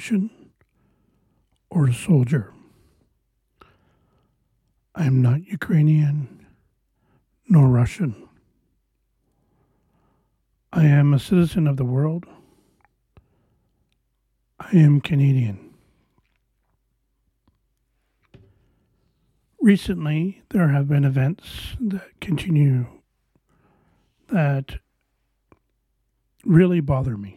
Politician or a soldier. I am not Ukrainian nor Russian. I am a citizen of the world. I am Canadian. Recently, there have been events that continue that really bother me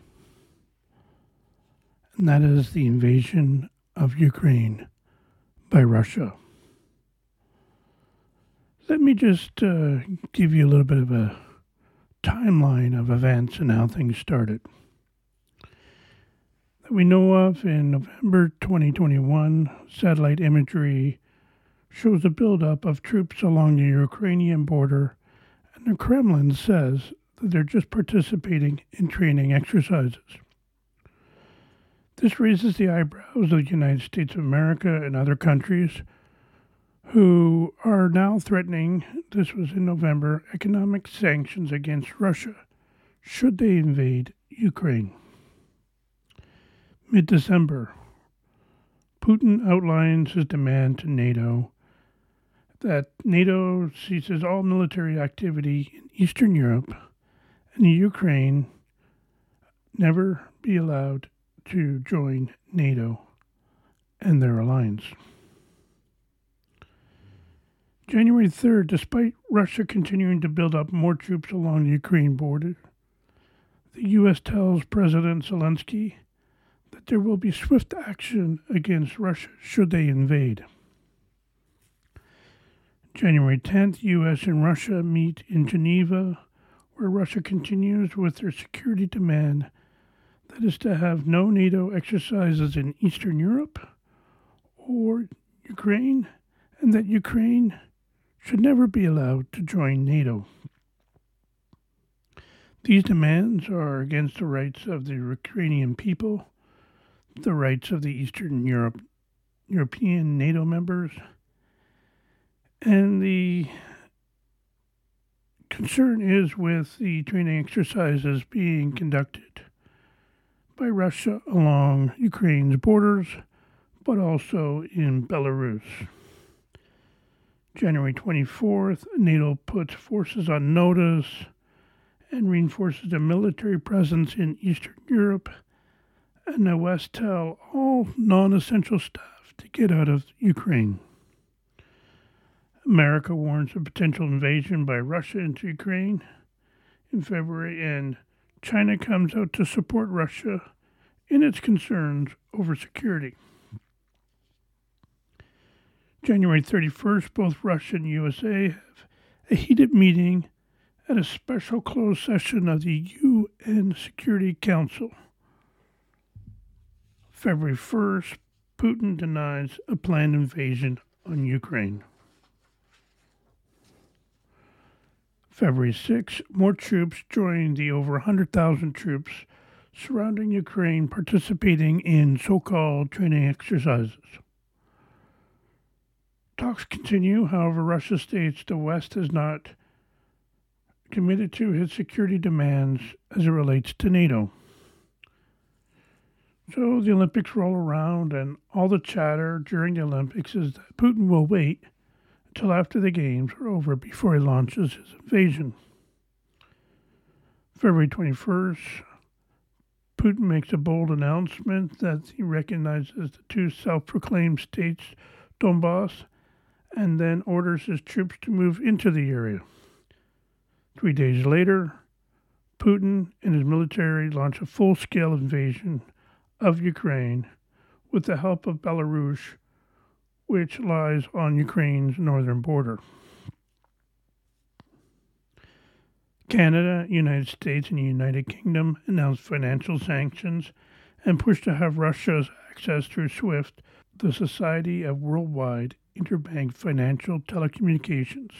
and that is the invasion of Ukraine by Russia. Let me just uh, give you a little bit of a timeline of events and how things started. That we know of in November 2021, satellite imagery shows a buildup of troops along the Ukrainian border, and the Kremlin says that they're just participating in training exercises. This raises the eyebrows of the United States of America and other countries who are now threatening, this was in November, economic sanctions against Russia should they invade Ukraine. Mid December, Putin outlines his demand to NATO that NATO ceases all military activity in Eastern Europe and Ukraine never be allowed to join NATO and their alliance. January 3rd, despite Russia continuing to build up more troops along the Ukraine border, the U.S. tells President Zelensky that there will be swift action against Russia should they invade. January 10th, U.S. and Russia meet in Geneva, where Russia continues with their security demand that is to have no NATO exercises in Eastern Europe or Ukraine, and that Ukraine should never be allowed to join NATO. These demands are against the rights of the Ukrainian people, the rights of the Eastern Europe, European NATO members, and the concern is with the training exercises being conducted by Russia along Ukraine's borders, but also in Belarus. January 24th, NATO puts forces on notice and reinforces their military presence in Eastern Europe, and the West tell all non essential staff to get out of Ukraine. America warns of potential invasion by Russia into Ukraine in February, and China comes out to support Russia in its concerns over security. January 31st, both Russia and USA have a heated meeting at a special closed session of the UN Security Council. February 1st, Putin denies a planned invasion on Ukraine. February 6, more troops join the over 100,000 troops surrounding Ukraine participating in so called training exercises. Talks continue, however, Russia states the West has not committed to its security demands as it relates to NATO. So the Olympics roll around, and all the chatter during the Olympics is that Putin will wait until after the games are over before he launches his invasion. February 21st, Putin makes a bold announcement that he recognizes the two self proclaimed states, Donbass, and then orders his troops to move into the area. Three days later, Putin and his military launch a full scale invasion of Ukraine with the help of Belarus which lies on Ukraine's northern border. Canada, United States, and the United Kingdom announced financial sanctions and pushed to have Russia's access through SWIFT, the Society of Worldwide Interbank Financial Telecommunications,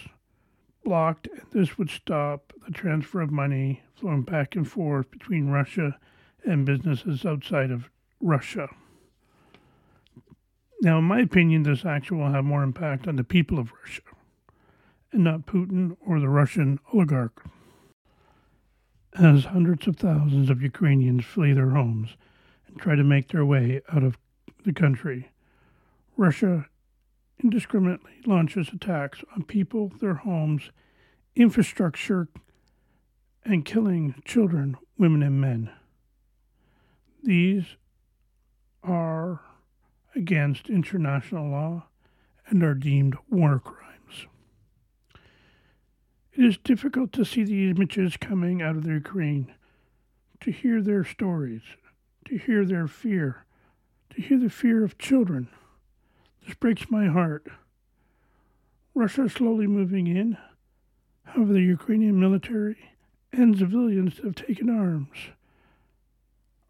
blocked, and this would stop the transfer of money flowing back and forth between Russia and businesses outside of Russia. Now, in my opinion, this action will have more impact on the people of Russia and not Putin or the Russian oligarch. As hundreds of thousands of Ukrainians flee their homes and try to make their way out of the country. Russia indiscriminately launches attacks on people, their homes, infrastructure, and killing children, women, and men. These are against international law and are deemed war crimes. It is difficult to see the images coming out of the Ukraine, to hear their stories, to hear their fear, to hear the fear of children. This breaks my heart. Russia is slowly moving in. However, the Ukrainian military and civilians that have taken arms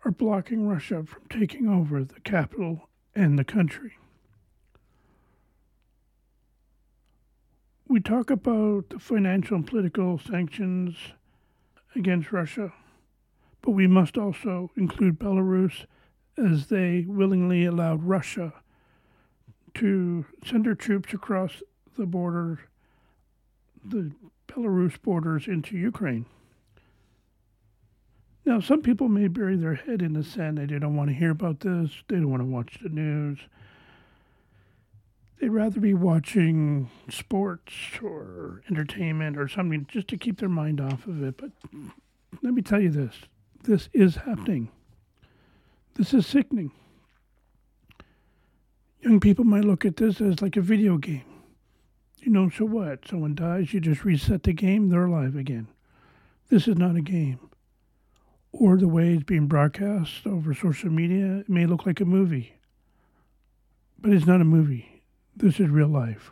are blocking Russia from taking over the capital and the country. We talk about the financial and political sanctions against Russia, but we must also include Belarus as they willingly allowed Russia to send their troops across the border, the Belarus borders into Ukraine. Now, some people may bury their head in the sand. They don't want to hear about this. They don't want to watch the news. They'd rather be watching sports or entertainment or something just to keep their mind off of it. But let me tell you this this is happening. This is sickening. Young people might look at this as like a video game. You know, so what? Someone dies, you just reset the game, they're alive again. This is not a game or the way it's being broadcast over social media, it may look like a movie. But it's not a movie. This is real life.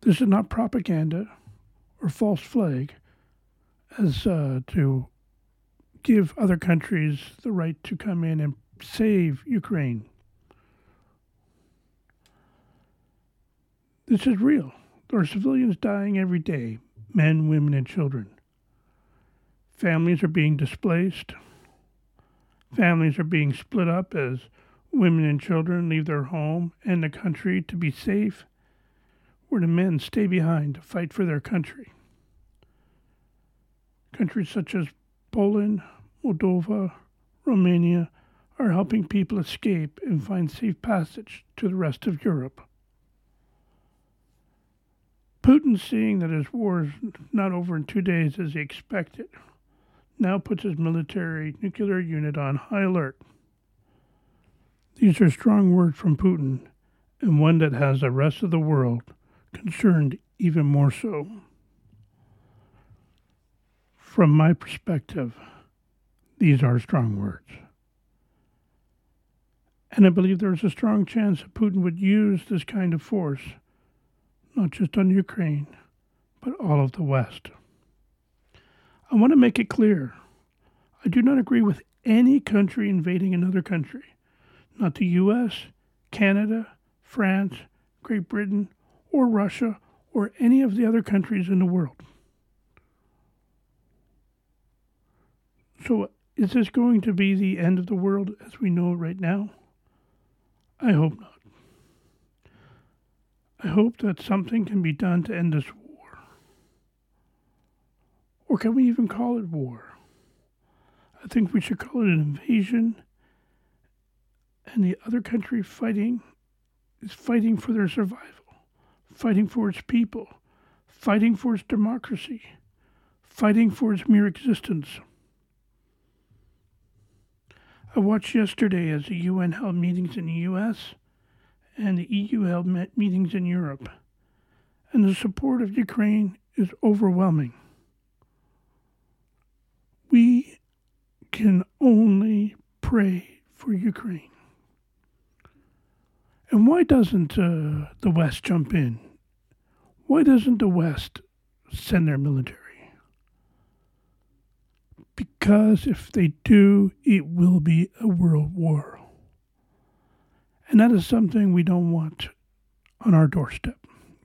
This is not propaganda or false flag as uh, to give other countries the right to come in and save Ukraine. This is real. There are civilians dying every day men, women, and children. Families are being displaced. Families are being split up as women and children leave their home and the country to be safe, where the men stay behind to fight for their country. Countries such as Poland, Moldova, Romania are helping people escape and find safe passage to the rest of Europe. Putin, seeing that his war is not over in two days as he expected, now puts his military nuclear unit on high alert. These are strong words from Putin, and one that has the rest of the world concerned even more so. From my perspective, these are strong words. And I believe there's a strong chance that Putin would use this kind of force, not just on Ukraine, but all of the West. I want to make it clear I do not agree with any country invading another country, not the US, Canada, France, Great Britain, or Russia, or any of the other countries in the world. So, is this going to be the end of the world as we know it right now? I hope not. I hope that something can be done to end this or can we even call it war? I think we should call it an invasion. And the other country fighting is fighting for their survival, fighting for its people, fighting for its democracy, fighting for its mere existence. I watched yesterday as the UN held meetings in the US and the EU held meetings in Europe, and the support of Ukraine is overwhelming we can only pray for Ukraine. And why doesn't uh, the West jump in? Why doesn't the West send their military? Because if they do, it will be a world war. And that is something we don't want on our doorstep.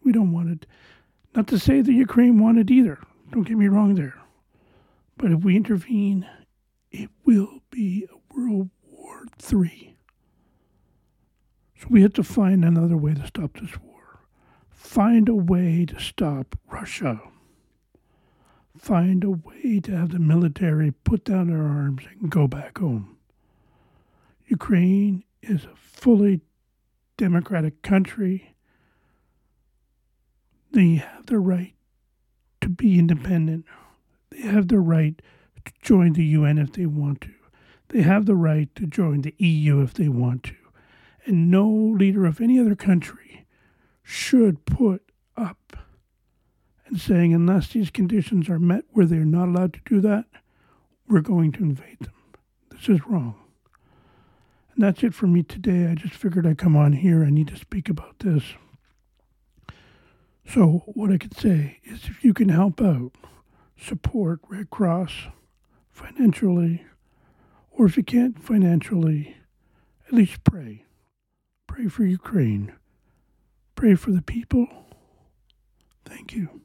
We don't want it. Not to say that Ukraine wanted either. Don't get me wrong there. But if we intervene, it will be a World War III. So we have to find another way to stop this war. Find a way to stop Russia. Find a way to have the military put down their arms and go back home. Ukraine is a fully democratic country. They have the right to be independent. They have the right to join the UN if they want to. They have the right to join the EU if they want to. And no leader of any other country should put up and saying, unless these conditions are met where they're not allowed to do that, we're going to invade them. This is wrong. And that's it for me today. I just figured I'd come on here. I need to speak about this. So, what I could say is if you can help out, support Red Cross financially, or if you can't financially, at least pray. Pray for Ukraine. Pray for the people. Thank you.